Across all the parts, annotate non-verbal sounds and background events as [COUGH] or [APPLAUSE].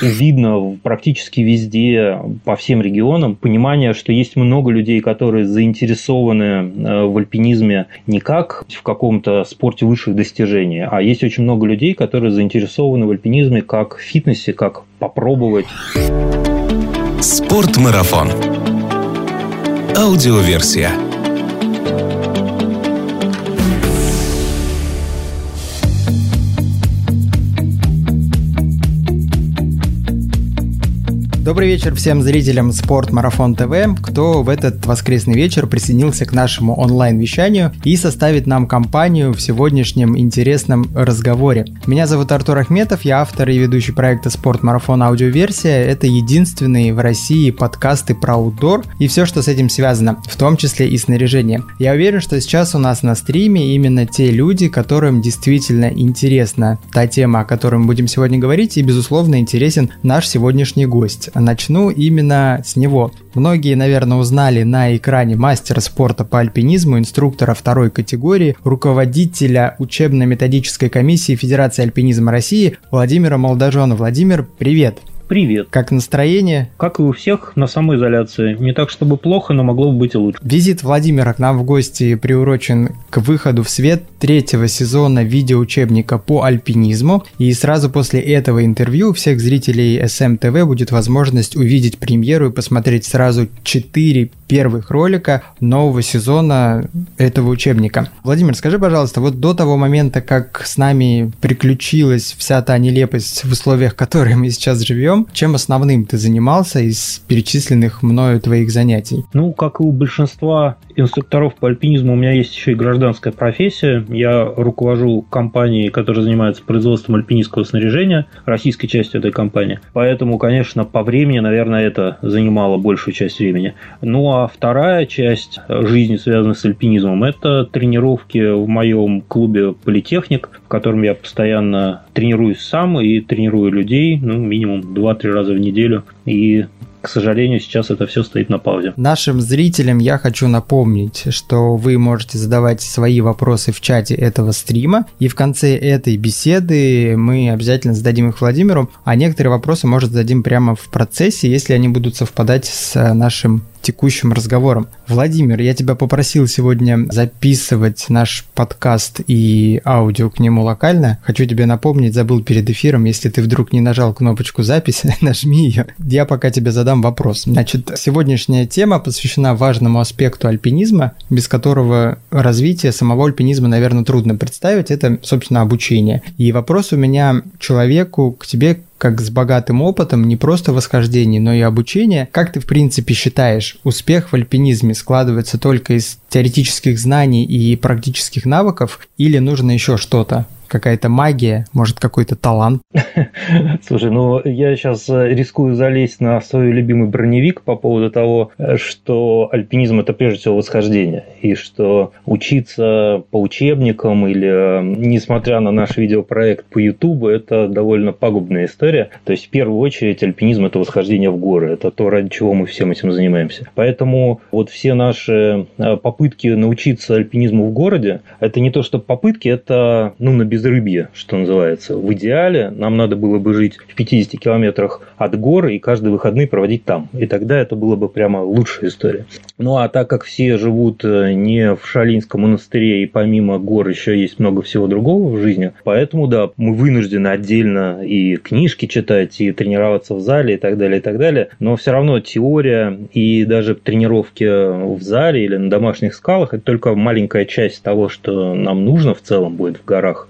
видно практически везде, по всем регионам, понимание, что есть много людей, которые заинтересованы э, в альпинизме не как в каком-то спорте высших достижений, а есть очень много людей, которые заинтересованы в альпинизме как в фитнесе, как попробовать. Спортмарафон. Аудиоверсия. Добрый вечер всем зрителям Спорт Марафон ТВ, кто в этот воскресный вечер присоединился к нашему онлайн-вещанию и составит нам компанию в сегодняшнем интересном разговоре. Меня зовут Артур Ахметов, я автор и ведущий проекта Спорт Марафон Аудиоверсия. Это единственный в России подкасты про аутдор и все, что с этим связано, в том числе и снаряжение. Я уверен, что сейчас у нас на стриме именно те люди, которым действительно интересна та тема, о которой мы будем сегодня говорить, и, безусловно, интересен наш сегодняшний гость. Начну именно с него. Многие, наверное, узнали на экране мастера спорта по альпинизму, инструктора второй категории, руководителя учебно-методической комиссии Федерации альпинизма России Владимира Молодожена. Владимир, привет! Привет. Как настроение? Как и у всех, на самоизоляции. Не так, чтобы плохо, но могло бы быть и лучше. Визит Владимира к нам в гости приурочен к выходу в свет третьего сезона видеоучебника по альпинизму. И сразу после этого интервью у всех зрителей СМТВ будет возможность увидеть премьеру и посмотреть сразу четыре первых ролика нового сезона этого учебника. Владимир, скажи, пожалуйста, вот до того момента, как с нами приключилась вся та нелепость в условиях, в которых мы сейчас живем, чем основным ты занимался из перечисленных мною твоих занятий? Ну, как и у большинства инструкторов по альпинизму, у меня есть еще и гражданская профессия. Я руковожу компанией, которая занимается производством альпинистского снаряжения, российской частью этой компании. Поэтому, конечно, по времени, наверное, это занимало большую часть времени. Ну, а вторая часть жизни, связанная с альпинизмом, это тренировки в моем клубе «Политехник», в котором я постоянно тренируюсь сам и тренирую людей, ну, минимум 2-3 раза в неделю. И к сожалению, сейчас это все стоит на паузе. Нашим зрителям я хочу напомнить, что вы можете задавать свои вопросы в чате этого стрима, и в конце этой беседы мы обязательно зададим их Владимиру, а некоторые вопросы, может, зададим прямо в процессе, если они будут совпадать с нашим текущим разговором. Владимир, я тебя попросил сегодня записывать наш подкаст и аудио к нему локально. Хочу тебе напомнить, забыл перед эфиром, если ты вдруг не нажал кнопочку записи, [LAUGHS] нажми ее. Я пока тебе задам вопрос. Значит, сегодняшняя тема посвящена важному аспекту альпинизма, без которого развитие самого альпинизма, наверное, трудно представить. Это, собственно, обучение. И вопрос у меня человеку, к тебе, как с богатым опытом не просто восхождения, но и обучения. Как ты, в принципе, считаешь, успех в альпинизме складывается только из теоретических знаний и практических навыков или нужно еще что-то? Какая-то магия, может, какой-то талант. [LAUGHS] Слушай, ну я сейчас э, рискую залезть на свой любимый броневик по поводу того, э, что альпинизм это прежде всего восхождение, и что учиться по учебникам или, э, несмотря на наш видеопроект по Ютубу, это довольно пагубная история. То есть, в первую очередь, альпинизм это восхождение в горы, это то, ради чего мы всем этим занимаемся. Поэтому вот все наши попытки научиться альпинизму в городе, это не то, что попытки, это ну, на безрыбье, что называется. В идеале нам надо было бы жить в 50 километрах от горы и каждые выходные проводить там. И тогда это было бы прямо лучшая история. Ну а так как все живут э, не в Шалинском монастыре и помимо гор еще есть много всего другого в жизни, поэтому да, мы вынуждены отдельно и книжки читать, и тренироваться в зале и так далее, и так далее. Но все равно теория и даже тренировки в зале или на домашних скалах это только маленькая часть того, что нам нужно в целом будет в горах.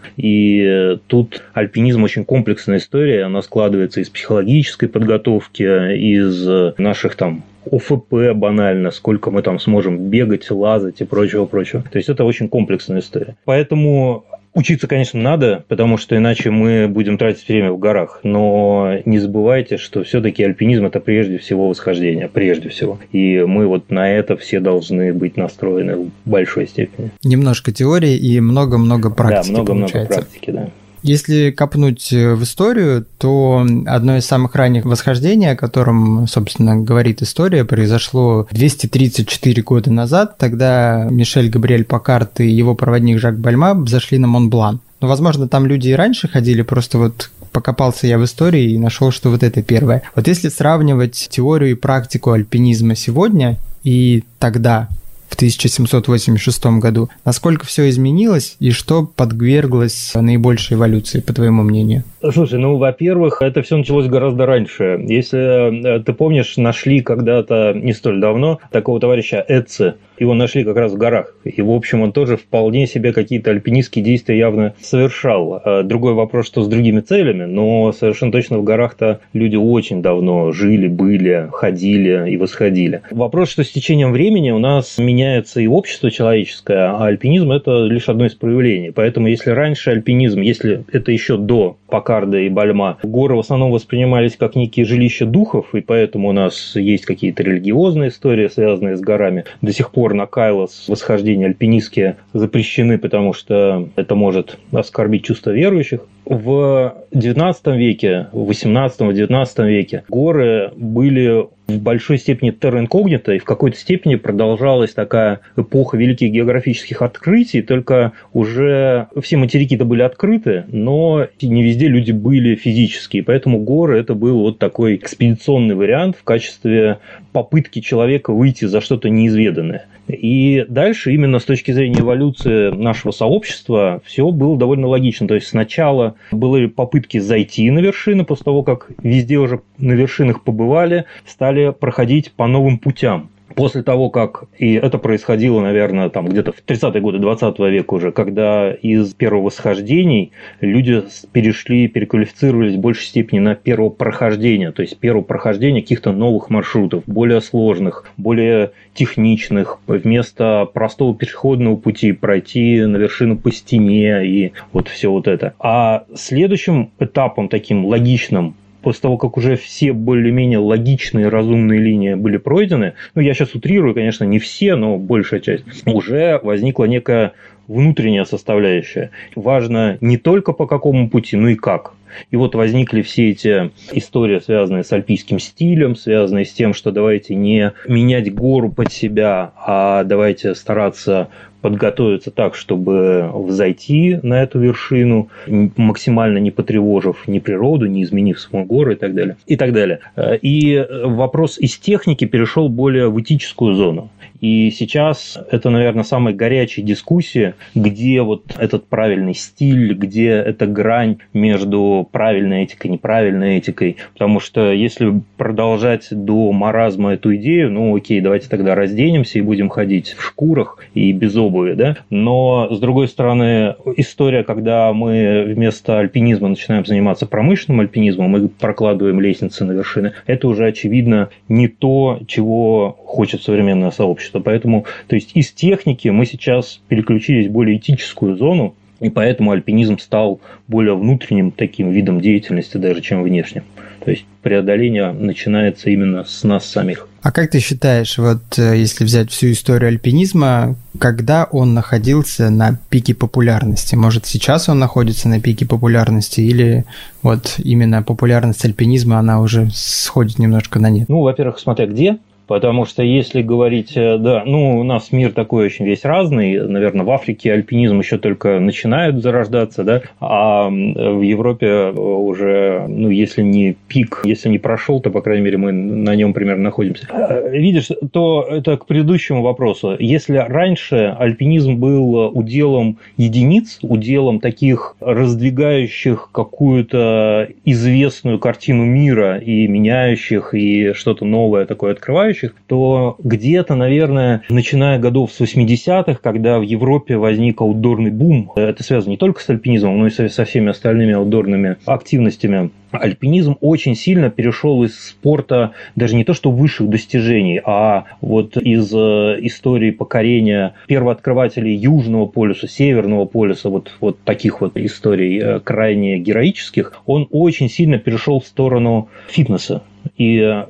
Тут альпинизм очень комплексная история, она складывается из психологической подготовки, из наших там ОФП банально, сколько мы там сможем бегать, лазать и прочего-прочего. То есть это очень комплексная история. Поэтому Учиться, конечно, надо, потому что иначе мы будем тратить время в горах. Но не забывайте, что все-таки альпинизм это прежде всего восхождение, прежде всего. И мы вот на это все должны быть настроены в большой степени. Немножко теории и много-много практики. Да, много-много практики, да. Если копнуть э, в историю, то одно из самых ранних восхождений, о котором, собственно, говорит история, произошло 234 года назад. Тогда Мишель Габриэль Пакарт и его проводник Жак Бальма зашли на Монблан. Но, возможно, там люди и раньше ходили, просто вот покопался я в истории и нашел, что вот это первое. Вот если сравнивать теорию и практику альпинизма сегодня и тогда, в 1786 году. Насколько все изменилось и что подверглось наибольшей эволюции, по твоему мнению? Слушай, ну, во-первых, это все началось гораздо раньше. Если э, ты помнишь, нашли когда-то не столь давно такого товарища Эдце, его нашли как раз в горах. И, в общем, он тоже вполне себе какие-то альпинистские действия явно совершал. А другой вопрос, что с другими целями, но совершенно точно в горах-то люди очень давно жили, были, ходили и восходили. Вопрос, что с течением времени у нас меняется и общество человеческое, а альпинизм – это лишь одно из проявлений. Поэтому, если раньше альпинизм, если это еще до Покарда и Бальма, горы в основном воспринимались как некие жилища духов, и поэтому у нас есть какие-то религиозные истории, связанные с горами. До сих пор на Кайлос восхождения альпинистские запрещены, потому что это может оскорбить чувство верующих. В XIX веке, в XVIII-XIX веке горы были в большой степени терра инкогнито, и в какой-то степени продолжалась такая эпоха великих географических открытий, только уже все материки-то были открыты, но не везде люди были физические, поэтому горы это был вот такой экспедиционный вариант в качестве попытки человека выйти за что-то неизведанное. И дальше именно с точки зрения эволюции нашего сообщества все было довольно логично. То есть сначала были попытки зайти на вершины, после того, как везде уже на вершинах побывали, стали проходить по новым путям после того, как, и это происходило, наверное, там где-то в 30-е годы 20 века уже, когда из первого восхождений люди перешли, переквалифицировались в большей степени на первого прохождения, то есть первого прохождения каких-то новых маршрутов, более сложных, более техничных, вместо простого пешеходного пути пройти на вершину по стене и вот все вот это. А следующим этапом таким логичным после того, как уже все более-менее логичные, разумные линии были пройдены, ну, я сейчас утрирую, конечно, не все, но большая часть, уже возникла некая внутренняя составляющая. Важно не только по какому пути, но и как. И вот возникли все эти истории, связанные с альпийским стилем, связанные с тем, что давайте не менять гору под себя, а давайте стараться подготовиться так, чтобы взойти на эту вершину, максимально не потревожив ни природу, не изменив свой горы и так далее. И так далее. И вопрос из техники перешел более в этическую зону. И сейчас это, наверное, самая горячая дискуссия, где вот этот правильный стиль, где эта грань между правильной этикой и неправильной этикой. Потому что если продолжать до маразма эту идею, ну окей, давайте тогда разденемся и будем ходить в шкурах и без обуви, да. Но, с другой стороны, история, когда мы вместо альпинизма начинаем заниматься промышленным альпинизмом, мы прокладываем лестницы на вершины, это уже, очевидно, не то, чего хочет современное сообщество сообщества. Поэтому, то есть из техники мы сейчас переключились в более этическую зону, и поэтому альпинизм стал более внутренним таким видом деятельности даже, чем внешним. То есть преодоление начинается именно с нас самих. А как ты считаешь, вот э, если взять всю историю альпинизма, когда он находился на пике популярности? Может, сейчас он находится на пике популярности или вот именно популярность альпинизма, она уже сходит немножко на нет? Ну, во-первых, смотря где, Потому что если говорить, э, да, ну, у нас мир такой очень весь разный, наверное, в Африке альпинизм еще только начинает зарождаться, да, а в Европе уже, ну, если не пик, если не прошел, то, по крайней мере, мы на нем примерно находимся. Э, видишь, то это к предыдущему вопросу. Если раньше альпинизм был уделом единиц, уделом таких раздвигающих какую-то известную картину мира и меняющих, и что-то новое такое открывающее, окружающих, то где-то, наверное, начиная годов с 80-х, когда в Европе возник аутдорный бум, это связано не только с альпинизмом, но и со всеми остальными аутдорными активностями, альпинизм очень сильно перешел из спорта даже не то что высших достижений, а вот из э, истории покорения первооткрывателей Южного полюса, Северного полюса, вот, вот таких вот историй э, крайне героических, он очень сильно перешел в сторону фитнеса. И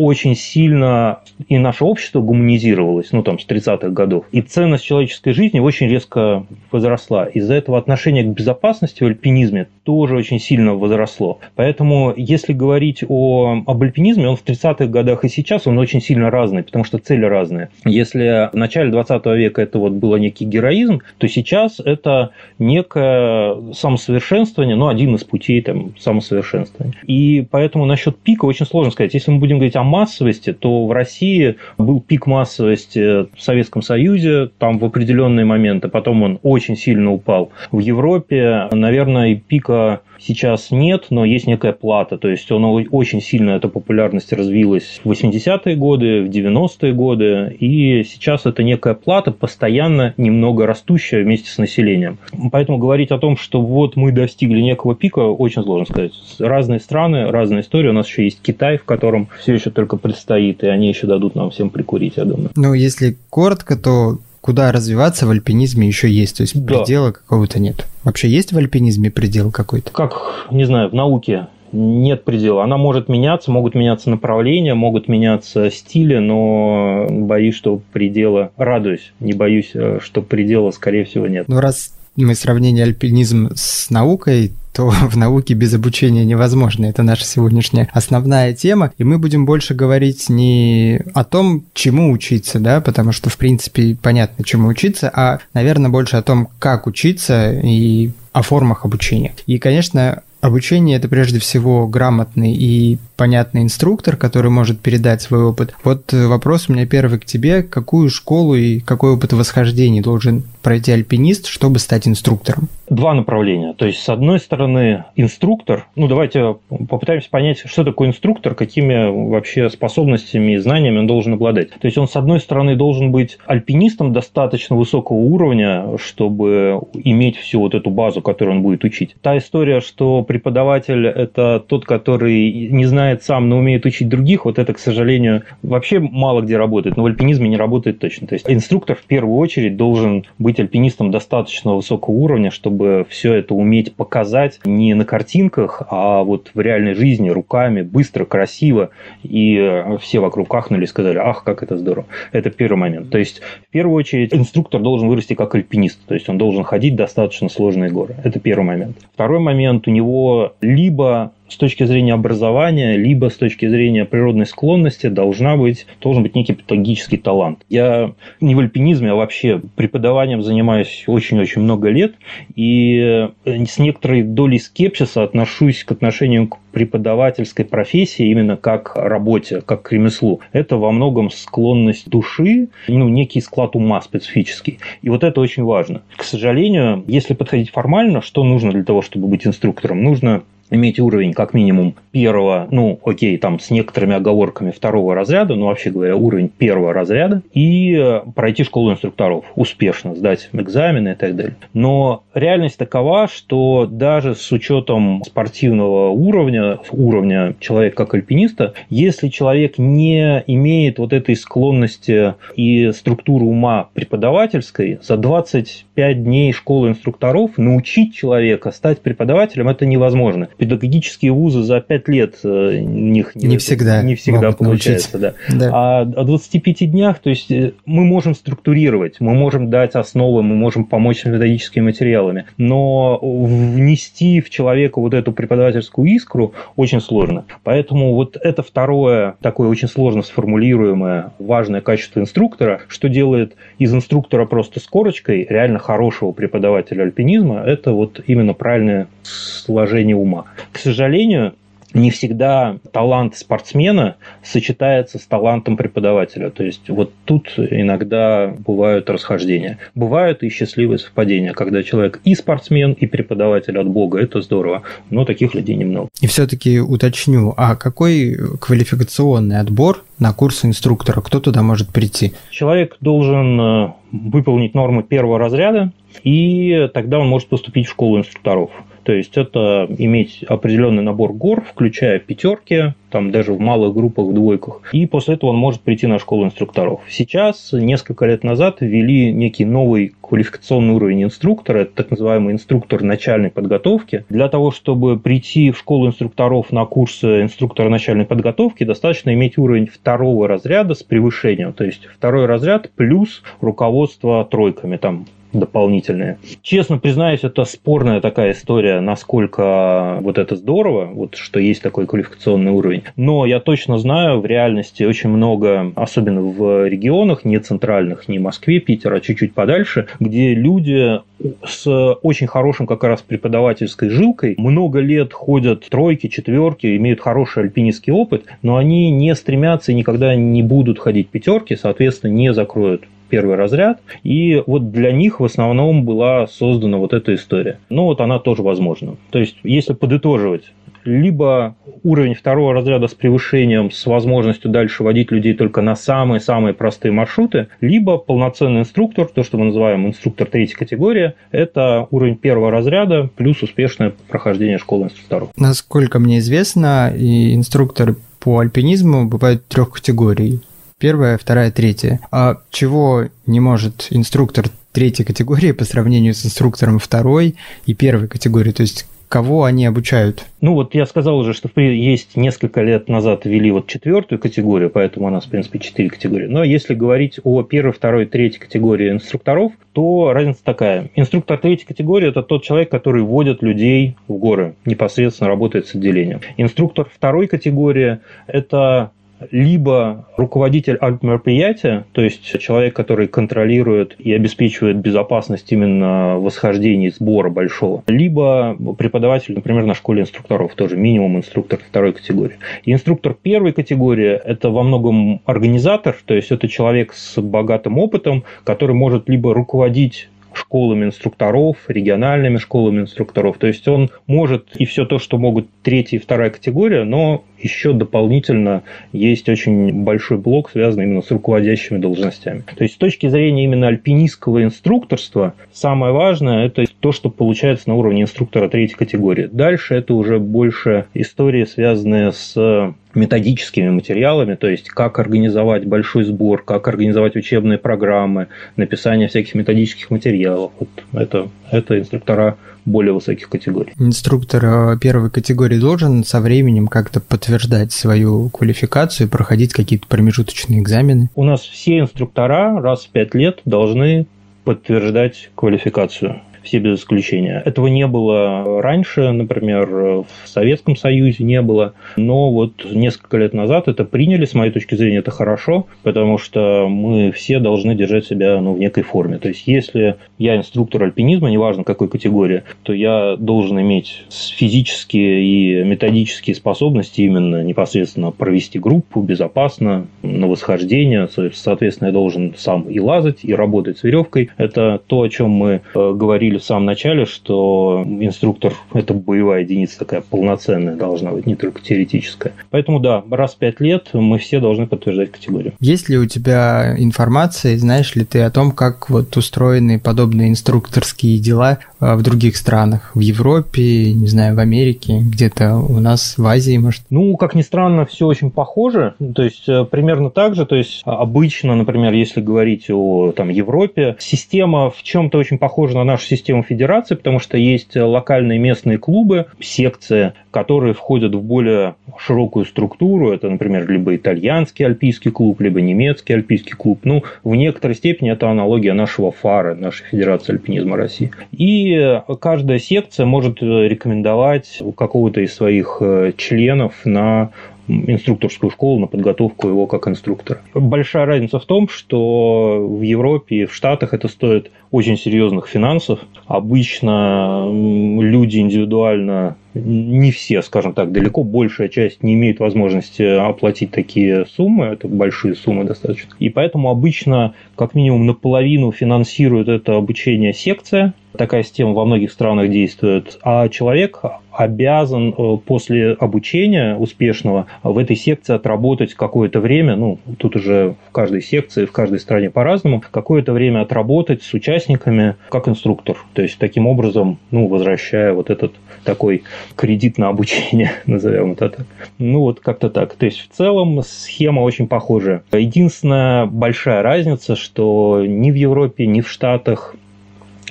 очень сильно и наше общество гуманизировалось, ну, там, с 30-х годов. И ценность человеческой жизни очень резко возросла. Из-за этого отношение к безопасности в альпинизме тоже очень сильно возросло. Поэтому, если говорить о, об альпинизме, он в 30-х годах и сейчас, он очень сильно разный, потому что цели разные. Если в начале 20 века это вот было некий героизм, то сейчас это некое самосовершенствование, ну, один из путей там, самосовершенствования. И поэтому насчет пика очень сложно сказать. Если мы будем говорить о массовости, то в России был пик массовости в Советском Союзе, там в определенные моменты, потом он очень сильно упал. В Европе, наверное, пика сейчас нет, но есть некая плата. То есть он очень сильно, эта популярность развилась в 80-е годы, в 90-е годы, и сейчас это некая плата, постоянно немного растущая вместе с населением. Поэтому говорить о том, что вот мы достигли некого пика, очень сложно сказать. Разные страны, разные истории. У нас еще есть Китай, в котором все еще только предстоит, и они еще дадут нам всем прикурить, я думаю. Ну, если коротко, то куда развиваться в альпинизме еще есть, то есть да. предела какого-то нет. Вообще есть в альпинизме предел какой-то? Как, не знаю, в науке нет предела. Она может меняться, могут меняться направления, могут меняться стили, но боюсь, что предела... Радуюсь, не боюсь, э, что предела, скорее всего, нет. Ну, раз мы сравнение альпинизм с наукой, то [LAUGHS] в науке без обучения невозможно. Это наша сегодняшняя основная тема. И мы будем больше говорить не о том, чему учиться, да, потому что, в принципе, понятно, чему учиться, а, наверное, больше о том, как учиться и о формах обучения. И, конечно, Обучение – это прежде всего грамотный и понятный инструктор, который может передать свой опыт. Вот э, вопрос у меня первый к тебе. Какую школу и какой опыт восхождения должен пройти альпинист, чтобы стать инструктором? Два направления. То есть, с одной стороны, инструктор. Ну, давайте попытаемся понять, что такое инструктор, какими вообще способностями и знаниями он должен обладать. То есть, он, с одной стороны, должен быть альпинистом достаточно высокого уровня, чтобы иметь всю вот эту базу, которую он будет учить. Та история, что преподаватель – это тот, который не знает сам, но умеет учить других, вот это, к сожалению, вообще мало где работает, но в альпинизме не работает точно. То есть инструктор в первую очередь должен быть альпинистом достаточно высокого уровня, чтобы все это уметь показать не на картинках, а вот в реальной жизни, руками, быстро, красиво, и все вокруг кахнули и сказали, ах, как это здорово. Это первый момент. То есть, в первую очередь, инструктор должен вырасти как альпинист, то есть он должен ходить достаточно сложные горы. Это первый момент. Второй момент, у него либо с точки зрения образования, либо с точки зрения природной склонности должна быть, должен быть некий педагогический талант. Я не в альпинизме, а вообще преподаванием занимаюсь очень-очень много лет, и с некоторой долей скепсиса отношусь к отношению к преподавательской профессии именно как работе, как к ремеслу. Это во многом склонность души, ну, некий склад ума специфический. И вот это очень важно. К сожалению, если подходить формально, что нужно для того, чтобы быть инструктором? Нужно иметь уровень как минимум первого, ну, окей, там с некоторыми оговорками второго разряда, но вообще говоря, уровень первого разряда, и э, пройти школу инструкторов успешно, сдать экзамены и так далее. Но реальность такова, что даже с учетом спортивного уровня, уровня человека как альпиниста, если человек не имеет вот этой склонности и структуры ума преподавательской, за 25 дней школы инструкторов научить человека стать преподавателем это невозможно педагогические вузы за 5 лет э, у них не, не всегда, не всегда получается. Да. Да. А о 25 днях, то есть э, мы можем структурировать, мы можем дать основы, мы можем помочь с методическими материалами, но внести в человека вот эту преподавательскую искру очень сложно. Поэтому вот это второе такое очень сложно сформулируемое важное качество инструктора, что делает из инструктора просто с корочкой реально хорошего преподавателя альпинизма, это вот именно правильное сложение ума. К сожалению, не всегда талант спортсмена сочетается с талантом преподавателя. То есть вот тут иногда бывают расхождения. Бывают и счастливые совпадения, когда человек и спортсмен, и преподаватель от Бога. Это здорово. Но таких людей немного. И все-таки уточню, а какой квалификационный отбор на курсы инструктора? Кто туда может прийти? Человек должен э, выполнить нормы первого разряда, и тогда он может поступить в школу инструкторов. То есть это иметь определенный набор гор, включая пятерки, там даже в малых группах, в двойках. И после этого он может прийти на школу инструкторов. Сейчас, несколько лет назад, ввели некий новый квалификационный уровень инструктора, это так называемый инструктор начальной подготовки. Для того, чтобы прийти в школу инструкторов на курсы инструктора начальной подготовки, достаточно иметь уровень второго разряда с превышением. То есть второй разряд плюс руководство тройками, там дополнительные. Честно признаюсь, это спорная такая история, насколько вот это здорово, вот что есть такой квалификационный уровень. Но я точно знаю, в реальности очень много, особенно в регионах, не центральных, не Москве, Питера, а чуть-чуть подальше, где люди с очень хорошим как раз преподавательской жилкой, много лет ходят тройки, четверки, имеют хороший альпинистский опыт, но они не стремятся и никогда не будут ходить пятерки, соответственно, не закроют первый разряд, и вот для них в основном была создана вот эта история. Ну, вот она тоже возможна. То есть, если подытоживать, либо уровень второго разряда с превышением, с возможностью дальше водить людей только на самые-самые простые маршруты, либо полноценный инструктор, то, что мы называем инструктор третьей категории, это уровень первого разряда плюс успешное прохождение школы инструкторов. Насколько мне известно, и инструкторы по альпинизму бывают трех категорий. Первая, вторая, третья. А чего не может инструктор третьей категории по сравнению с инструктором второй и первой категории? То есть кого они обучают? Ну вот я сказал уже, что есть несколько лет назад ввели вот четвертую категорию, поэтому у нас, в принципе, четыре категории. Но если говорить о первой, второй, третьей категории инструкторов, то разница такая. Инструктор третьей категории – это тот человек, который вводит людей в горы, непосредственно работает с отделением. Инструктор второй категории – это либо руководитель мероприятия, то есть человек, который контролирует и обеспечивает безопасность именно восхождения сбора большого, либо преподаватель, например, на школе инструкторов, тоже минимум инструктор второй категории. И инструктор первой категории – это во многом организатор, то есть это человек с богатым опытом, который может либо руководить школами инструкторов, региональными школами инструкторов. То есть он может и все то, что могут третья и вторая категория, но еще дополнительно есть очень большой блок, связанный именно с руководящими должностями. То есть с точки зрения именно альпинистского инструкторства, самое важное – это то, что получается на уровне инструктора третьей категории. Дальше это уже больше истории, связанные с методическими материалами, то есть как организовать большой сбор, как организовать учебные программы, написание всяких методических материалов. Вот это, это инструктора более высоких категорий. Инструктор э, первой категории должен со временем как-то подтверждать свою квалификацию проходить какие-то промежуточные экзамены? У нас все инструктора раз в пять лет должны подтверждать квалификацию все без исключения. Этого не было раньше, например, в Советском Союзе не было, но вот несколько лет назад это приняли, с моей точки зрения, это хорошо, потому что мы все должны держать себя ну, в некой форме. То есть, если я инструктор альпинизма, неважно какой категории, то я должен иметь физические и методические способности именно непосредственно провести группу безопасно на восхождение. Соответственно, я должен сам и лазать, и работать с веревкой. Это то, о чем мы э, говорили говорили в самом начале, что инструктор – это боевая единица такая полноценная должна быть, не только теоретическая. Поэтому да, раз в пять лет мы все должны подтверждать категорию. Есть ли у тебя информация, знаешь ли ты о том, как вот устроены подобные инструкторские дела а, в других странах? В Европе, не знаю, в Америке, где-то у нас в Азии, может? Ну, как ни странно, все очень похоже. То есть, э, примерно так же. То есть, обычно, например, если говорить о там, Европе, система в чем-то очень похожа на нашу систему систему федерации, потому что есть локальные местные клубы, секции, которые входят в более широкую структуру. Это, например, либо итальянский альпийский клуб, либо немецкий альпийский клуб. Ну, в некоторой степени это аналогия нашего ФАРа, нашей Федерации альпинизма России. И каждая секция может рекомендовать какого-то из своих э, членов на инструкторскую школу на подготовку его как инструктора. Большая разница в том, что в Европе и в Штатах это стоит очень серьезных финансов. Обычно люди индивидуально не все, скажем так, далеко большая часть не имеет возможности оплатить такие суммы, это большие суммы достаточно. И поэтому обычно как минимум наполовину финансирует это обучение секция, такая система во многих странах действует, а человек обязан э, после обучения успешного в этой секции отработать какое-то время, ну, тут уже в каждой секции, в каждой стране по-разному, какое-то время отработать с участниками как инструктор. То есть, таким образом, ну, возвращая вот этот такой кредит на обучение, [LAUGHS] назовем это так. Ну, вот как-то так. То есть, в целом, схема очень похожая. Единственная большая разница, что ни в Европе, ни в Штатах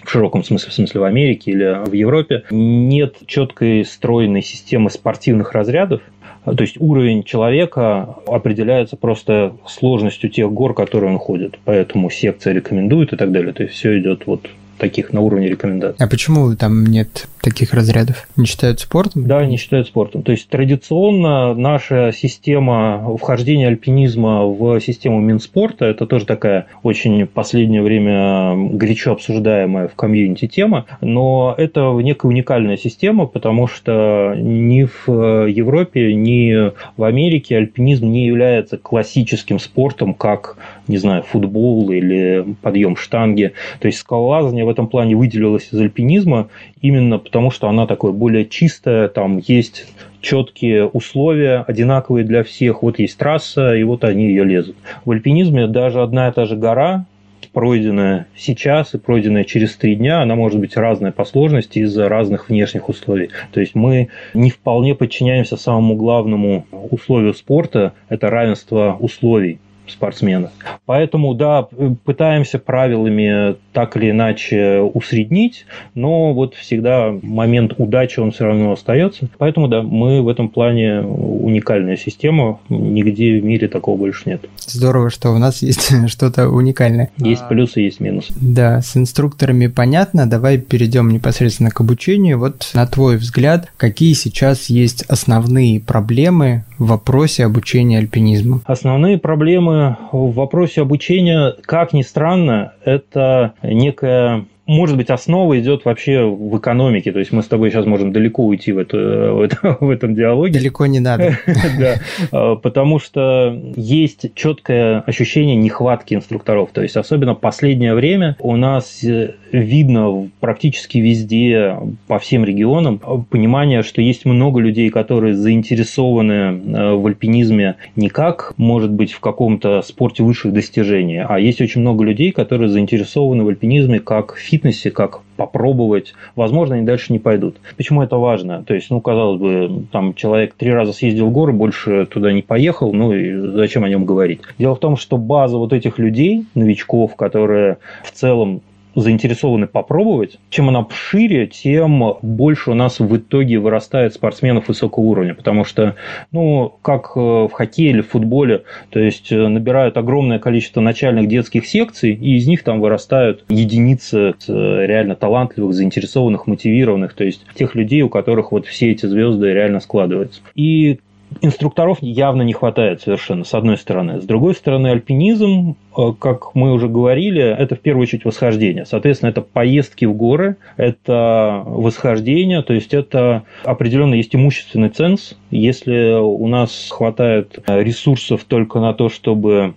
в широком смысле, в смысле в Америке или в Европе, нет четкой стройной системы спортивных разрядов, то есть уровень человека определяется просто сложностью тех гор, которые он ходит. Поэтому секция рекомендует и так далее. То есть все идет вот таких на уровне рекомендаций. А почему там нет таких разрядов? Не считают спортом? Да, не считают спортом. То есть традиционно наша система вхождения альпинизма в систему Минспорта, это тоже такая очень последнее время горячо обсуждаемая в комьюнити тема, но это некая уникальная система, потому что ни в Европе, ни в Америке альпинизм не является классическим спортом, как, не знаю, футбол или подъем штанги. То есть скалолазание в этом плане выделилась из альпинизма именно потому, что она такое более чистая, там есть четкие условия, одинаковые для всех. Вот есть трасса, и вот они ее лезут. В альпинизме даже одна и та же гора, пройденная сейчас и пройденная через три дня, она может быть разная по сложности из-за разных внешних условий. То есть мы не вполне подчиняемся самому главному условию спорта, это равенство условий спортсмена. Поэтому, да, пытаемся правилами так или иначе усреднить, но вот всегда момент удачи, он все равно остается. Поэтому, да, мы в этом плане уникальная система, нигде в мире такого больше нет. Здорово, что у нас есть [LAUGHS] что-то уникальное. Есть плюсы, есть минусы. Да, с инструкторами понятно, давай перейдем непосредственно к обучению. Вот на твой взгляд, какие сейчас есть основные проблемы в вопросе обучения альпинизму? Основные проблемы в вопросе обучения, как ни странно, это некая может быть, основа идет вообще в экономике. То есть мы с тобой сейчас можем далеко уйти в, это, в, это, [LAUGHS] в этом диалоге. Далеко не надо. [LAUGHS] Да, а, потому что есть четкое ощущение нехватки инструкторов. То есть особенно последнее время у нас э, видно практически везде, по всем регионам, понимание, что есть много людей, которые заинтересованы э, в альпинизме не как, может быть, в каком-то спорте высших достижений, а есть очень много людей, которые заинтересованы в альпинизме как в фитнесе, как попробовать. Возможно, они дальше не пойдут. Почему это важно? То есть, ну, казалось бы, там человек три раза съездил в горы, больше туда не поехал, ну и зачем о нем говорить? Дело в том, что база вот этих людей, новичков, которые в целом заинтересованы попробовать, чем она шире, тем больше у нас в итоге вырастает спортсменов высокого уровня. Потому что, ну, как э, в хоккее или в футболе, то есть э, набирают огромное количество начальных детских секций, и из них там вырастают единицы э, реально талантливых, заинтересованных, мотивированных, то есть тех людей, у которых вот все эти звезды реально складываются. И инструкторов явно не хватает совершенно, с одной стороны. С другой стороны, альпинизм, э, как мы уже говорили, это в первую очередь восхождение. Соответственно, это поездки в горы, это восхождение, то есть это определенно есть имущественный ценз. Если у нас хватает ресурсов только на то, чтобы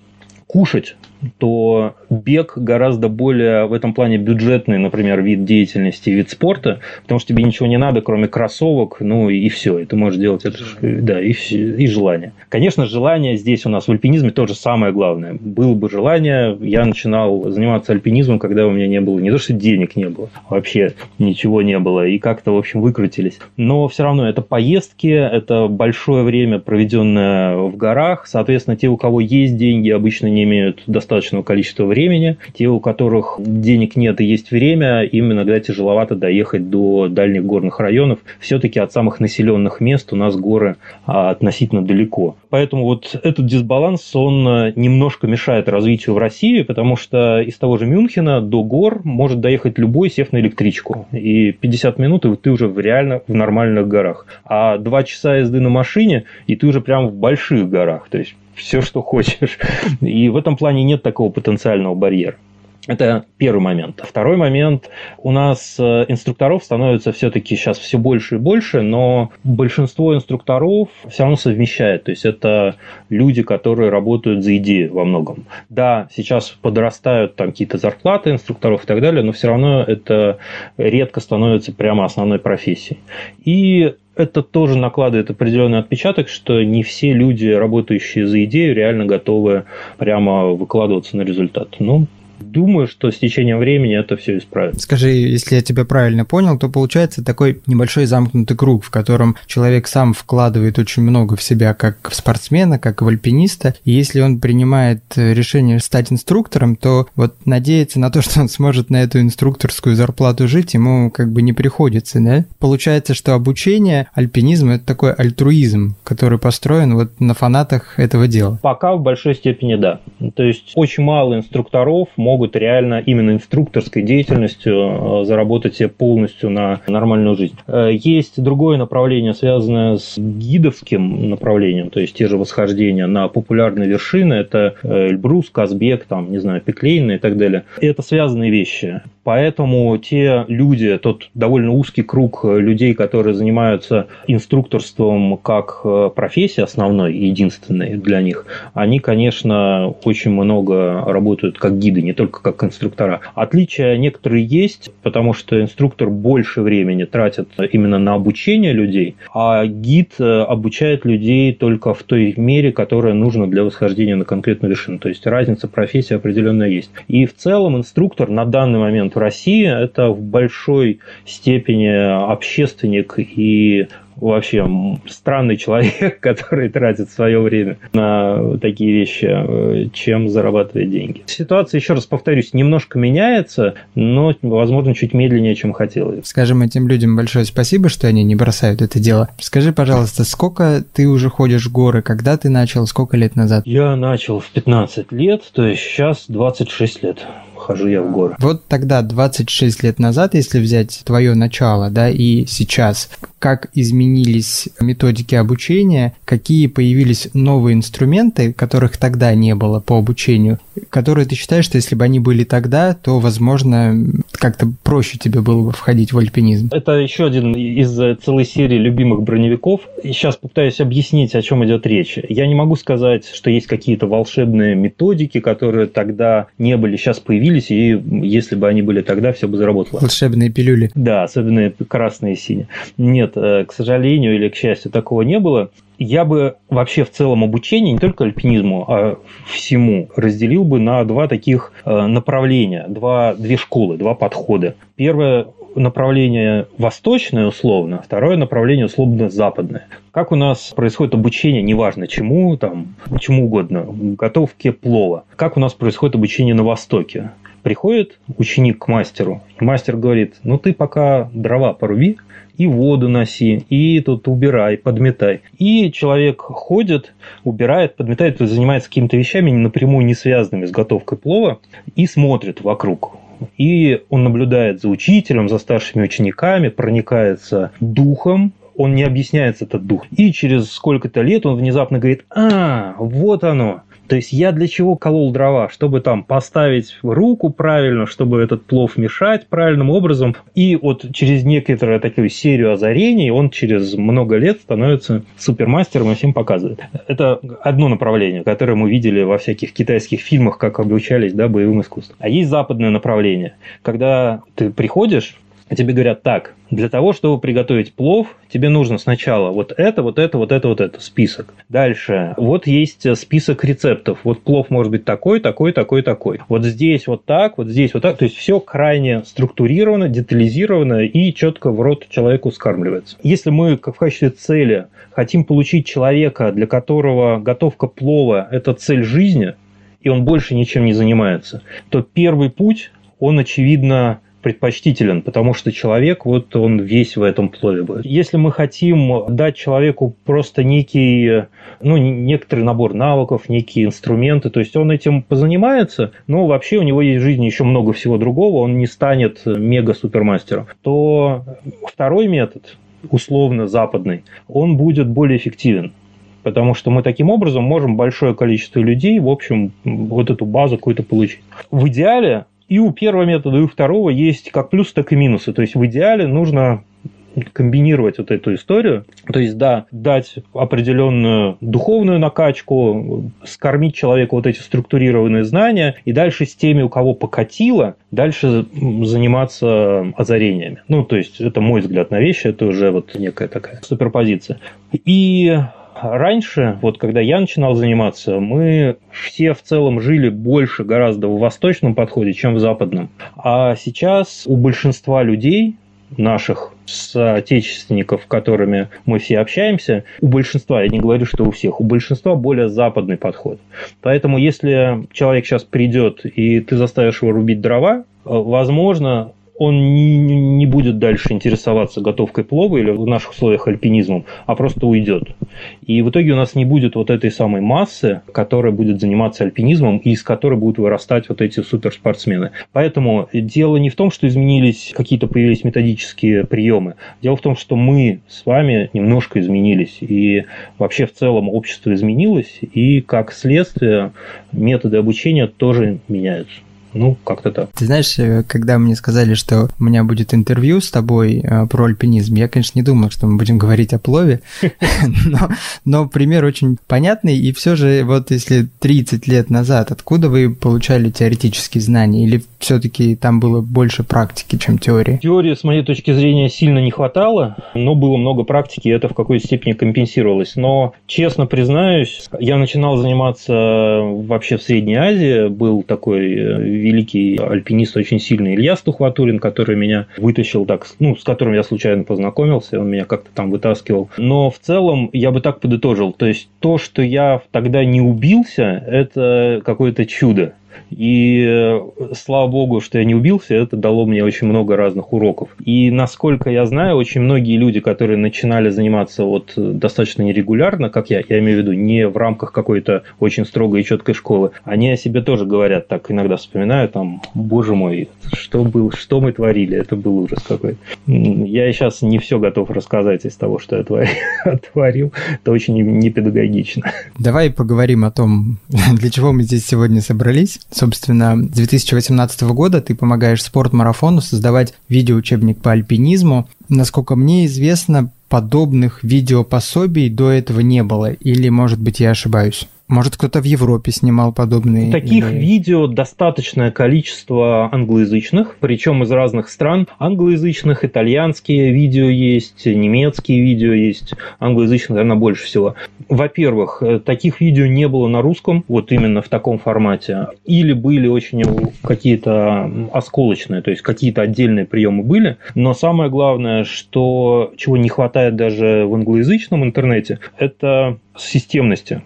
кушать, то бег гораздо более в этом плане бюджетный, например, вид деятельности, вид спорта, потому что тебе ничего не надо, кроме кроссовок, ну и все, и ты можешь делать это, да, и, и желание. Конечно, желание здесь у нас в альпинизме тоже самое главное. Было бы желание, я начинал заниматься альпинизмом, когда у меня не было, не то что денег не было, вообще ничего не было, и как-то, в общем, выкрутились. Но все равно это поездки, это большое время, проведенное в горах, соответственно, те, у кого есть деньги, обычно не имеют достаточного количества времени. Те, у которых денег нет и есть время, им иногда тяжеловато доехать до дальних горных районов. Все-таки от самых населенных мест у нас горы а, относительно далеко. Поэтому вот этот дисбаланс, он а, немножко мешает развитию в России, потому что из того же Мюнхена до гор может доехать любой, сев на электричку. И 50 минут, и ты уже в реально в нормальных горах. А 2 часа езды на машине, и ты уже прям в больших горах. То есть все, что хочешь. И в этом плане нет такого потенциального барьера. Это первый момент. Второй момент. У нас э, инструкторов становится все-таки сейчас все больше и больше, но большинство инструкторов все равно совмещает. То есть это люди, которые работают за идею во многом. Да, сейчас подрастают там какие-то зарплаты инструкторов и так далее, но все равно это редко становится прямо основной профессией. И это тоже накладывает определенный отпечаток, что не все люди, работающие за идею, реально готовы прямо выкладываться на результат. Ну, Думаю, что с течением времени это все исправится. Скажи, если я тебя правильно понял, то получается такой небольшой замкнутый круг, в котором человек сам вкладывает очень много в себя как в спортсмена, как в альпиниста, и если он принимает решение стать инструктором, то вот надеяться на то, [LAUGHS] что он сможет на эту инструкторскую зарплату жить, ему как бы не приходится, да? Получается, что обучение, альпинизм – это такой альтруизм, который построен вот на фанатах этого дела. Пока в большой степени да. То есть очень мало инструкторов могут могут реально именно инструкторской деятельностью э, заработать себе полностью на нормальную жизнь. Э, есть другое направление, связанное с гидовским направлением, то есть те же восхождения на популярные вершины, это э, Эльбрус, Казбек, там, не знаю, Пеклейна и так далее. Это связанные вещи. Поэтому те люди, тот довольно узкий круг людей, которые занимаются инструкторством как профессия основной единственной для них, они, конечно, очень много работают как гиды, не только как инструктора. Отличия некоторые есть, потому что инструктор больше времени тратит именно на обучение людей, а гид э, обучает людей только в той мере, которая нужна для восхождения на конкретную вершину. То есть разница профессии определенная есть. И в целом инструктор на данный момент в России это в большой степени общественник и вообще странный человек, [LAUGHS] который тратит свое время на такие вещи, э, чем зарабатывает деньги. Ситуация, еще раз повторюсь, немножко меняется, но, возможно, чуть медленнее, чем хотелось. Скажем этим людям большое спасибо, что они не бросают это дело. Скажи, пожалуйста, сколько ты уже ходишь в горы, когда ты начал, сколько лет назад? Я начал в 15 лет, то есть сейчас 26 лет хожу я в горы. Вот тогда, 26 лет назад, если взять твое начало, да, и сейчас, как изменились методики обучения, какие появились новые инструменты, которых тогда не было по обучению, которые ты считаешь, что если бы они были тогда, то, возможно, как-то проще тебе было бы входить в альпинизм? Это еще один из целой серии любимых броневиков. И сейчас попытаюсь объяснить, о чем идет речь. Я не могу сказать, что есть какие-то волшебные методики, которые тогда не были, сейчас появились, и если бы они были тогда, все бы заработало. Волшебные пилюли. Да, особенно красные и синие. Нет, нет, э, к сожалению или к счастью, такого не было. Я бы вообще в целом обучение не только альпинизму, а всему разделил бы на два таких э, направления, два, две школы, два подхода. Первое направление восточное условно, второе направление условно западное. Как у нас происходит обучение, неважно чему, там, чему угодно, готовке плова. Как у нас происходит обучение на Востоке. Приходит ученик к мастеру, мастер говорит, ну ты пока дрова поруби, и воду носи, и тут убирай, подметай. И человек ходит, убирает, подметает, занимается какими-то вещами, напрямую не связанными с готовкой плова, и смотрит вокруг. И он наблюдает за учителем, за старшими учениками, проникается духом, он не объясняется этот дух. И через сколько-то лет он внезапно говорит, а, вот оно, то есть я для чего колол дрова? Чтобы там поставить руку правильно, чтобы этот плов мешать правильным образом. И вот через некоторую такую серию озарений он через много лет становится супермастером и всем показывает. Это одно направление, которое мы видели во всяких китайских фильмах, как обучались да, боевым искусствам. А есть западное направление, когда ты приходишь а тебе говорят так, для того, чтобы приготовить плов, тебе нужно сначала вот это, вот это, вот это, вот это, список. Дальше, вот есть список рецептов. Вот плов может быть такой, такой, такой, такой. Вот здесь вот так, вот здесь вот так. То есть все крайне структурировано, детализировано и четко в рот человеку скармливается. Если мы в качестве цели хотим получить человека, для которого готовка плова – это цель жизни, и он больше ничем не занимается, то первый путь, он, очевидно, предпочтителен, потому что человек, вот он весь в этом плове будет. Если мы хотим дать человеку просто некий, ну, некоторый набор навыков, некие инструменты, то есть он этим позанимается, но вообще у него есть в жизни еще много всего другого, он не станет мега-супермастером, то второй метод, условно западный, он будет более эффективен потому что мы таким образом можем большое количество людей, в общем, вот эту базу какую-то получить. В идеале И у первого метода, и у второго есть как плюсы, так и минусы. То есть в идеале нужно комбинировать вот эту историю. То есть, да, дать определенную духовную накачку, скормить человеку вот эти структурированные знания, и дальше с теми, у кого покатило, дальше заниматься озарениями. Ну, то есть, это мой взгляд на вещи, это уже вот некая такая суперпозиция. И раньше, вот когда я начинал заниматься, мы все в целом жили больше гораздо в восточном подходе, чем в западном. А сейчас у большинства людей наших соотечественников, с которыми мы все общаемся, у большинства, я не говорю, что у всех, у большинства более западный подход. Поэтому если человек сейчас придет и ты заставишь его рубить дрова, возможно, он не, не будет дальше интересоваться готовкой плова или в наших условиях альпинизмом, а просто уйдет. И в итоге у нас не будет вот этой самой массы, которая будет заниматься альпинизмом и из которой будут вырастать вот эти суперспортсмены. Поэтому дело не в том, что изменились какие-то появились методические приемы. Дело в том, что мы с вами немножко изменились. И вообще в целом общество изменилось, и как следствие методы обучения тоже меняются. Ну, как-то так. Ты знаешь, э, когда мне сказали, что у меня будет интервью с тобой э, про альпинизм, я, конечно, не думал, что мы будем говорить о плове, [LAUGHS] но, но пример очень понятный, и все же вот если 30 лет назад, откуда вы получали теоретические знания, или все-таки там было больше практики, чем теории? Теории, с моей точки зрения, сильно не хватало, но было много практики, и это в какой-то степени компенсировалось. Но, честно признаюсь, я начинал заниматься вообще в Средней Азии, был такой э, великий альпинист, очень сильный Илья Стухватурин, который меня вытащил так, ну, с которым я случайно познакомился, он меня как-то там вытаскивал. Но в целом я бы так подытожил, то есть то, что я тогда не убился, это какое-то чудо. И э, слава богу, что я не убился, это дало мне очень много разных уроков. И насколько я знаю, очень многие люди, которые начинали заниматься вот достаточно нерегулярно, как я, я имею в виду, не в рамках какой-то очень строгой и четкой школы, они о себе тоже говорят, так иногда вспоминают, там, боже мой, что, был, что мы творили, это был ужас какой. Я сейчас не все готов рассказать из того, что я [LAUGHS] творил. Это очень непедагогично. Давай поговорим о том, [LAUGHS] для чего мы здесь сегодня собрались. Собственно, с 2018 года ты помогаешь спортмарафону создавать видеоучебник по альпинизму. Насколько мне известно, подобных видеопособий до этого не было. Или, может быть, я ошибаюсь? Может, кто-то в Европе снимал подобные? Таких или... видео достаточное количество англоязычных, причем из разных стран. Англоязычных, итальянские видео есть, немецкие видео есть, англоязычных, наверное, больше всего. Во-первых, э, таких видео не было на русском, вот именно в таком формате. Или были очень какие-то осколочные, то есть какие-то отдельные приемы были. Но самое главное, что чего не хватает даже в англоязычном интернете, это системности.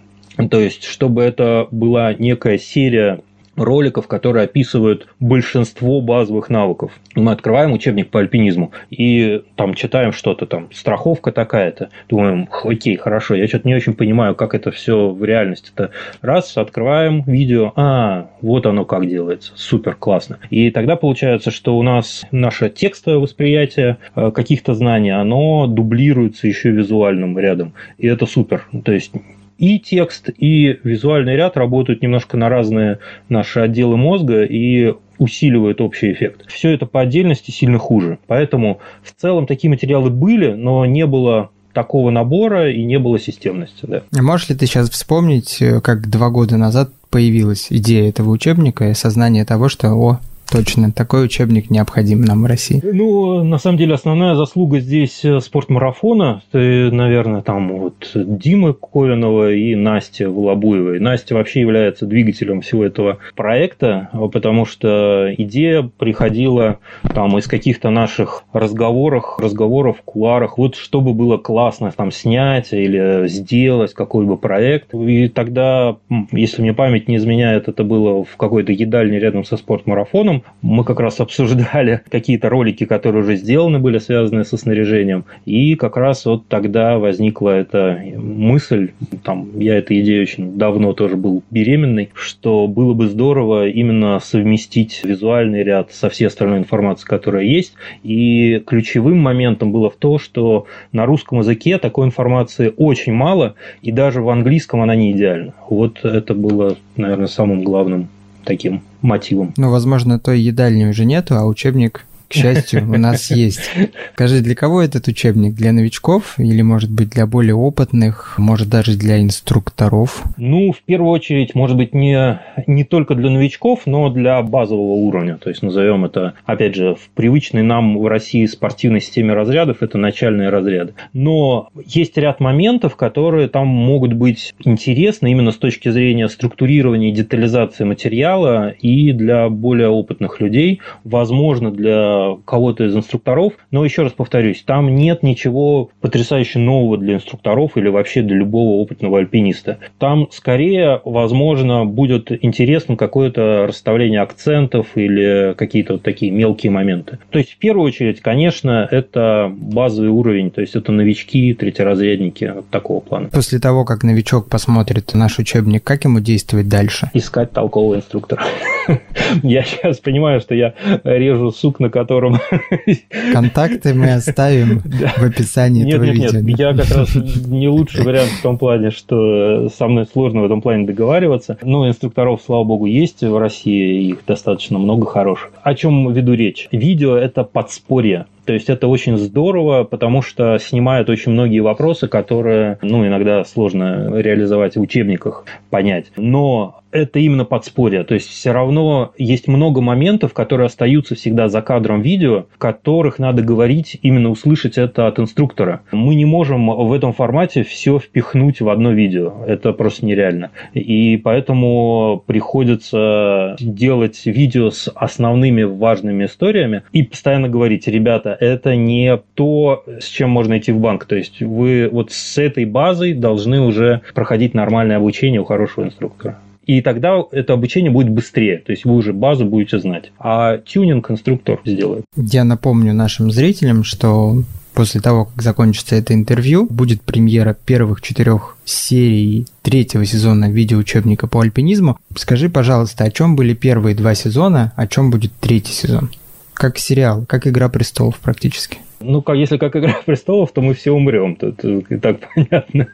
То есть, чтобы это была некая серия роликов, которые описывают большинство базовых навыков. Мы открываем учебник по альпинизму и там читаем что-то там, страховка такая-то. Думаем, окей, хорошо, я что-то не очень понимаю, как это все в реальности-то. Раз, открываем видео, а, вот оно как делается, супер, классно. И тогда получается, что у нас наше текстовое восприятие э, каких-то знаний, оно дублируется еще визуальным рядом. И это супер. То есть и текст, и визуальный ряд работают немножко на разные наши отделы мозга и усиливают общий эффект. Все это по отдельности сильно хуже. Поэтому в целом такие материалы были, но не было такого набора и не было системности. Да. А можешь ли ты сейчас вспомнить, э, как два года назад появилась идея этого учебника и осознание того, что о, Точно, такой учебник необходим нам в России. Ну, на самом деле, основная заслуга здесь э, спортмарафона. Ты, наверное, там вот Димы Ковинова и Настя Волобуевой. Настя вообще является двигателем всего этого проекта, потому что идея приходила там из каких-то наших разговоров, разговоров в куларах, вот чтобы было классно там снять или сделать какой-бы проект. И тогда, если мне память не изменяет, это было в какой-то едальне рядом со спортмарафоном, мы как раз обсуждали [LAUGHS] какие-то ролики, которые уже сделаны были, связанные со снаряжением. И как раз вот тогда возникла эта мысль, там, я этой идеей очень давно тоже был беременный, что было бы здорово именно совместить визуальный ряд со всей остальной информацией, которая есть. И ключевым моментом было в том, что на русском языке такой информации очень мало, и даже в английском она не идеальна. Вот это было, наверное, самым главным таким мотивом. Ну, возможно, той едальни уже нету, а учебник к счастью, у нас есть. Скажи, для кого этот учебник? Для новичков или, может быть, для более опытных, может, даже для инструкторов? Ну, в первую очередь, может быть, не, не только для новичков, но для базового уровня. То есть, назовем это, опять же, в привычной нам в России спортивной системе разрядов, это начальные разряды. Но есть ряд моментов, которые там могут быть интересны именно с точки зрения структурирования и детализации материала и для более опытных людей, возможно, для кого-то из инструкторов. Но еще раз повторюсь, там нет ничего потрясающе нового для инструкторов или вообще для любого опытного альпиниста. Там скорее, возможно, будет интересно какое-то расставление акцентов или какие-то вот такие мелкие моменты. То есть, в первую очередь, конечно, это базовый уровень, то есть это новички, третьеразрядники вот такого плана. После того, как новичок посмотрит наш учебник, как ему действовать дальше? Искать толкового инструктора. [LAUGHS] Я сейчас понимаю, что я режу сук, на котором... [LAUGHS] Контакты мы оставим [LAUGHS] в описании нет, этого нет, видео. Нет, я как раз [LAUGHS] не лучший вариант в том плане, что со мной сложно в этом плане договариваться. Но инструкторов, слава богу, есть в России, их достаточно много хороших. О чем веду речь? Видео – это подспорье то есть это очень здорово, потому что снимает очень многие вопросы, которые, ну, иногда сложно реализовать в учебниках, понять. Но это именно подспорье. То есть все равно есть много моментов, которые остаются всегда за кадром видео, в которых надо говорить, именно услышать это от инструктора. Мы не можем в этом формате все впихнуть в одно видео. Это просто нереально. И поэтому приходится делать видео с основными важными историями и постоянно говорить, ребята, это не то, с чем можно идти в банк. То есть вы вот с этой базой должны уже проходить нормальное обучение у хорошего инструктора. И тогда это обучение будет быстрее, то есть вы уже базу будете знать. А тюнинг инструктор сделает. Я напомню нашим зрителям, что после того, как закончится это интервью, будет премьера первых четырех серий третьего сезона видеоучебника по альпинизму. Скажи, пожалуйста, о чем были первые два сезона, о чем будет третий сезон? Как сериал, как «Игра престолов» практически. Ну, как, если как «Игра престолов», то мы все умрем. Тут и так [LAUGHS] понятно.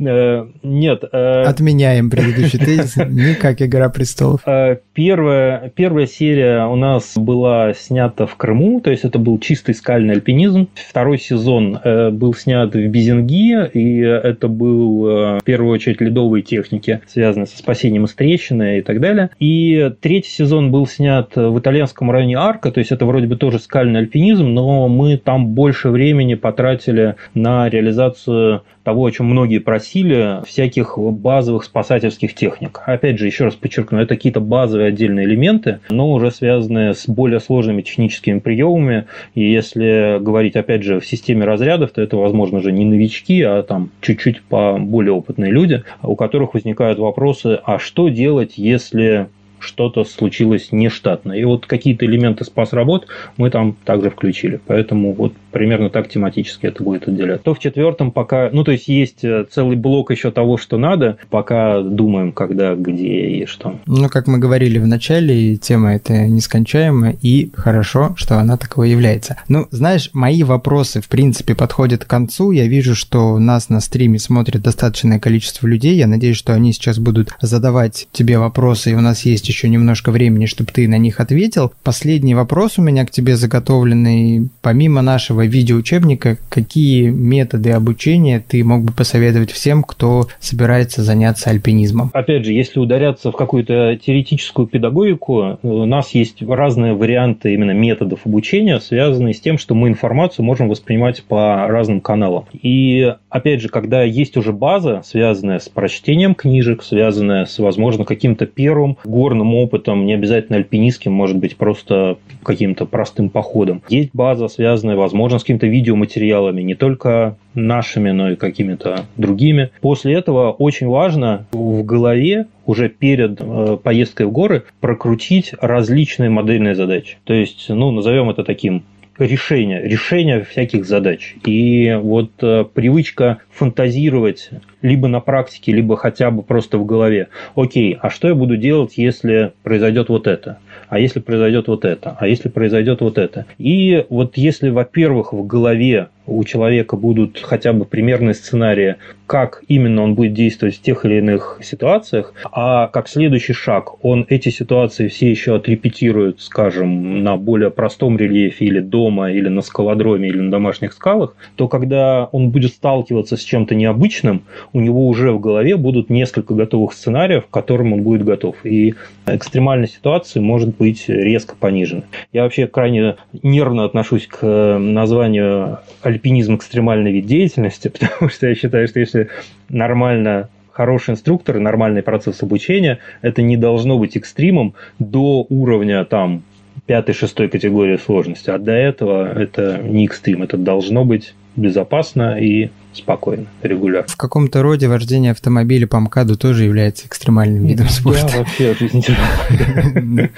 Э, нет. Э, Отменяем предыдущий [LAUGHS] тезис. Не как «Игра престолов». Э, первая, первая серия у нас была снята в Крыму, то есть это был чистый скальный альпинизм. Второй сезон был снят в Безинги, и это был в первую очередь ледовые техники, связанные со спасением из трещины и так далее. И третий сезон был снят в итальянском районе Арка, то есть это вроде бы тоже скальный альпинизм, но мы там больше времени потратили на реализацию того, о чем многие просили, всяких базовых спасательских техник. Опять же, еще раз подчеркну, это какие-то базовые отдельные элементы, но уже связанные с более сложными техническими приемами. И если говорить, опять же, в системе разрядов, то это, возможно же, не новички, а там чуть-чуть более опытные люди, у которых возникают вопросы, а что делать, если что-то случилось нештатно. И вот какие-то элементы спас-работ мы там также включили. Поэтому вот примерно так тематически это будет отделять. То в четвертом пока, ну то есть есть э, целый блок еще того, что надо, пока думаем, когда, где и что. Ну, как мы говорили в начале, тема эта нескончаемая, и хорошо, что она таковой является. Ну, знаешь, мои вопросы, в принципе, подходят к концу. Я вижу, что нас на стриме смотрит достаточное количество людей. Я надеюсь, что они сейчас будут задавать тебе вопросы, и у нас есть еще немножко времени, чтобы ты на них ответил. Последний вопрос у меня к тебе заготовленный. Помимо нашего видеоучебника, какие методы обучения ты мог бы посоветовать всем, кто собирается заняться альпинизмом? Опять же, если ударяться в какую-то теоретическую педагогику, у нас есть разные варианты именно методов обучения, связанные с тем, что мы информацию можем воспринимать по разным каналам. И опять же, когда есть уже база, связанная с прочтением книжек, связанная с, возможно, каким-то первым горным опытом, не обязательно альпинистским, может быть, просто каким-то простым походом. Есть база, связанная, возможно, с какими-то видеоматериалами, не только нашими, но и какими-то другими. После этого очень важно в голове уже перед э, поездкой в горы прокрутить различные модельные задачи. То есть, ну, назовем это таким решение, решение всяких задач. И вот э, привычка фантазировать либо на практике, либо хотя бы просто в голове. Окей, а что я буду делать, если произойдет вот это? А если произойдет вот это, а если произойдет вот это. И вот если, во-первых, в голове у человека будут хотя бы примерные сценарии, как именно он будет действовать в тех или иных ситуациях, а как следующий шаг он эти ситуации все еще отрепетирует, скажем, на более простом рельефе или дома, или на скалодроме, или на домашних скалах, то когда он будет сталкиваться с чем-то необычным, у него уже в голове будут несколько готовых сценариев, к которым он будет готов. И экстремальность ситуации может быть резко понижена. Я вообще крайне нервно отношусь к названию альпинизм экстремальный вид деятельности, [LAUGHS] потому что я считаю, что если нормально хороший инструктор нормальный процесс обучения, это не должно быть экстримом до уровня там пятой-шестой категории сложности. А до этого это не экстрим, это должно быть безопасно и спокойно, регулярно. В каком-то роде вождение автомобиля по МКАДу тоже является экстремальным видом спорта. Я вообще жизни [LAUGHS]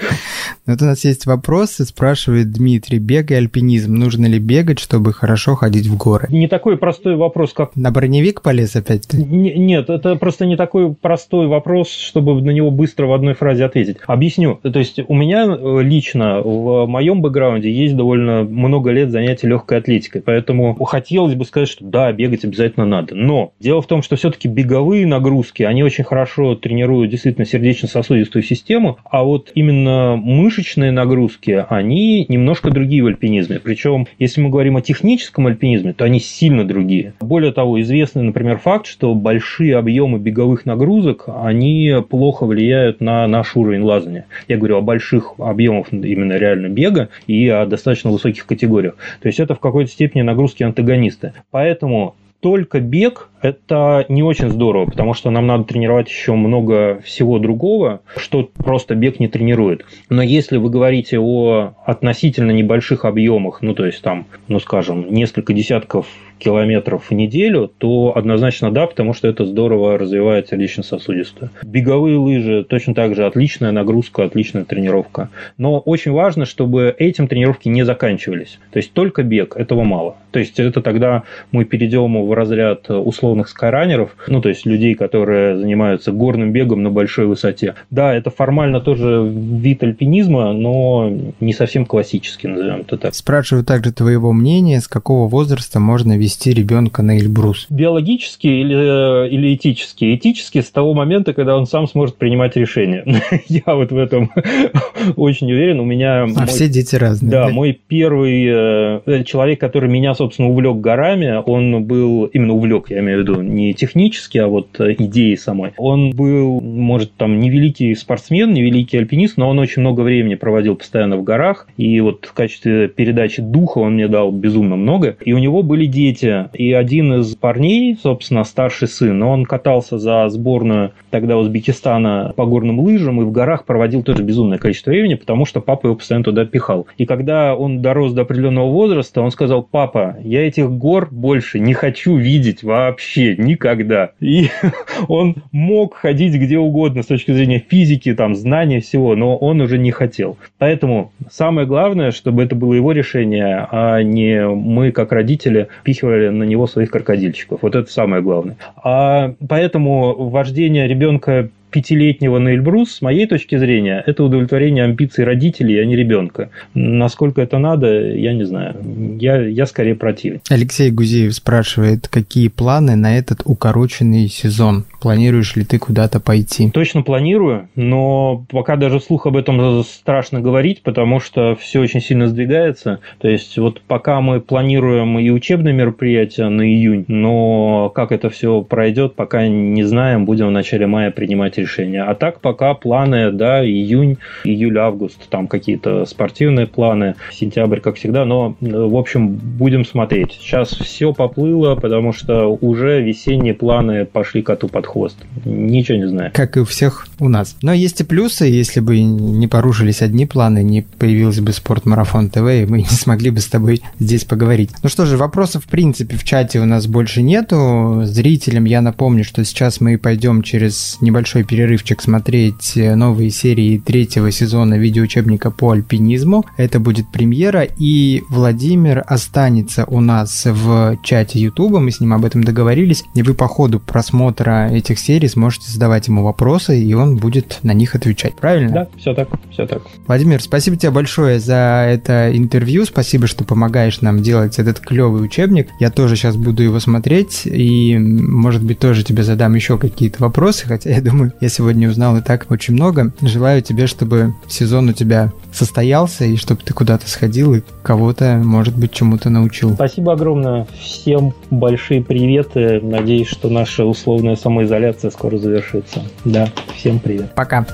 Вот у нас есть вопросы, спрашивает Дмитрий, бег и альпинизм, нужно ли бегать, чтобы хорошо ходить в горы? Не такой простой вопрос, как... На броневик полез опять ты? Нет, это просто не такой простой вопрос, чтобы на него быстро в одной фразе ответить. Объясню. То есть у меня э, лично в моем бэкграунде есть довольно много лет занятий легкой атлетикой, поэтому хотелось бы сказать, что да, бегать делать обязательно надо. Но дело в том, что все-таки беговые нагрузки, они очень хорошо тренируют действительно сердечно-сосудистую систему, а вот именно мышечные нагрузки, они немножко другие в альпинизме. Причем, если мы говорим о техническом альпинизме, то они сильно другие. Более того, известный, например, факт, что большие объемы беговых нагрузок, они плохо влияют на наш уровень лазания. Я говорю о больших объемах именно реально бега и о достаточно высоких категориях. То есть это в какой-то степени нагрузки антагонисты. Поэтому только бег – это не очень здорово, потому что нам надо тренировать еще много всего другого, что просто бег не тренирует. Но если вы говорите о относительно небольших объемах, ну, то есть там, ну, скажем, несколько десятков километров в неделю, то однозначно да, потому что это здорово развивает сердечно-сосудистую. Беговые лыжи точно так же отличная нагрузка, отличная тренировка. Но очень важно, чтобы этим тренировки не заканчивались. То есть только бег, этого мало. То есть это тогда мы перейдем в разряд условных скайранеров, ну то есть людей, которые занимаются горным бегом на большой высоте. Да, это формально тоже вид альпинизма, но не совсем классический, назовем это так. Спрашиваю также твоего мнения, с какого возраста можно вести ребенка на Эльбрус? Биологически или, или этически? Этически с того момента, когда он сам сможет принимать решения. [LAUGHS] Я вот в этом [LAUGHS] очень уверен. У меня... А мой... все дети разные. Да, да, мой первый э, человек, который меня, собственно, увлек горами, он был, именно увлек, я имею в виду, не технически, а вот э, идеей самой. Он был, может, там, не великий спортсмен, не великий альпинист, но он очень много времени проводил постоянно в горах, и вот в качестве передачи духа он мне дал безумно много, и у него были дети, и один из парней, собственно, старший сын, он катался за сборную тогда Узбекистана по горным лыжам и в горах проводил тоже безумное количество времени, потому что папа его постоянно туда пихал. И когда он дорос до определенного возраста, он сказал, папа, я этих гор больше не хочу видеть вообще никогда. И [LAUGHS] он мог ходить где угодно с точки зрения физики, там, знания всего, но он уже не хотел. Поэтому самое главное, чтобы это было его решение, а не мы, как родители, пихивали на него своих крокодильчиков. Вот это самое главное. А поэтому вождение ребенка пятилетнего на Эльбрус, с моей точки зрения, это удовлетворение амбиций родителей, а не ребенка. Насколько это надо, я не знаю. Я, я скорее противен. Алексей Гузеев спрашивает, какие планы на этот укороченный сезон? Планируешь ли ты куда-то пойти? Точно планирую, но пока даже слух об этом страшно говорить, потому что все очень сильно сдвигается. То есть вот пока мы планируем и учебные мероприятия на июнь, но как это все пройдет, пока не знаем, будем в начале мая принимать решения. А так пока планы, да, июнь, июль-август, там какие-то спортивные планы, сентябрь, как всегда, но, в общем, будем смотреть. Сейчас все поплыло, потому что уже весенние планы пошли коту под хвост. Ничего не знаю. Как и у всех у нас. Но есть и плюсы, если бы не порушились одни планы, не появился бы спортмарафон ТВ, и мы [LAUGHS] не смогли бы с тобой здесь поговорить. Ну что же, вопросов в принципе в чате у нас больше нету. Зрителям я напомню, что сейчас мы пойдем через небольшой перерывчик смотреть новые серии третьего сезона видеоучебника по альпинизму. Это будет премьера, и Владимир останется у нас в чате YouTube, мы с ним об этом договорились, и вы по ходу просмотра этих серий сможете задавать ему вопросы, и он будет на них отвечать. Правильно? Да, все так, все так. Владимир, спасибо тебе большое за это интервью, спасибо, что помогаешь нам делать этот клевый учебник. Я тоже сейчас буду его смотреть, и, может быть, тоже тебе задам еще какие-то вопросы, хотя я думаю, я сегодня узнал и так очень много. Желаю тебе, чтобы сезон у тебя состоялся, и чтобы ты куда-то сходил и кого-то, может быть, чему-то научил. Спасибо огромное. Всем большие приветы. Надеюсь, что наша условная самоизоляция скоро завершится. Да, всем привет. Пока.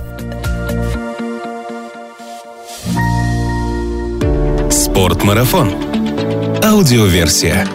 Спортмарафон. Аудиоверсия.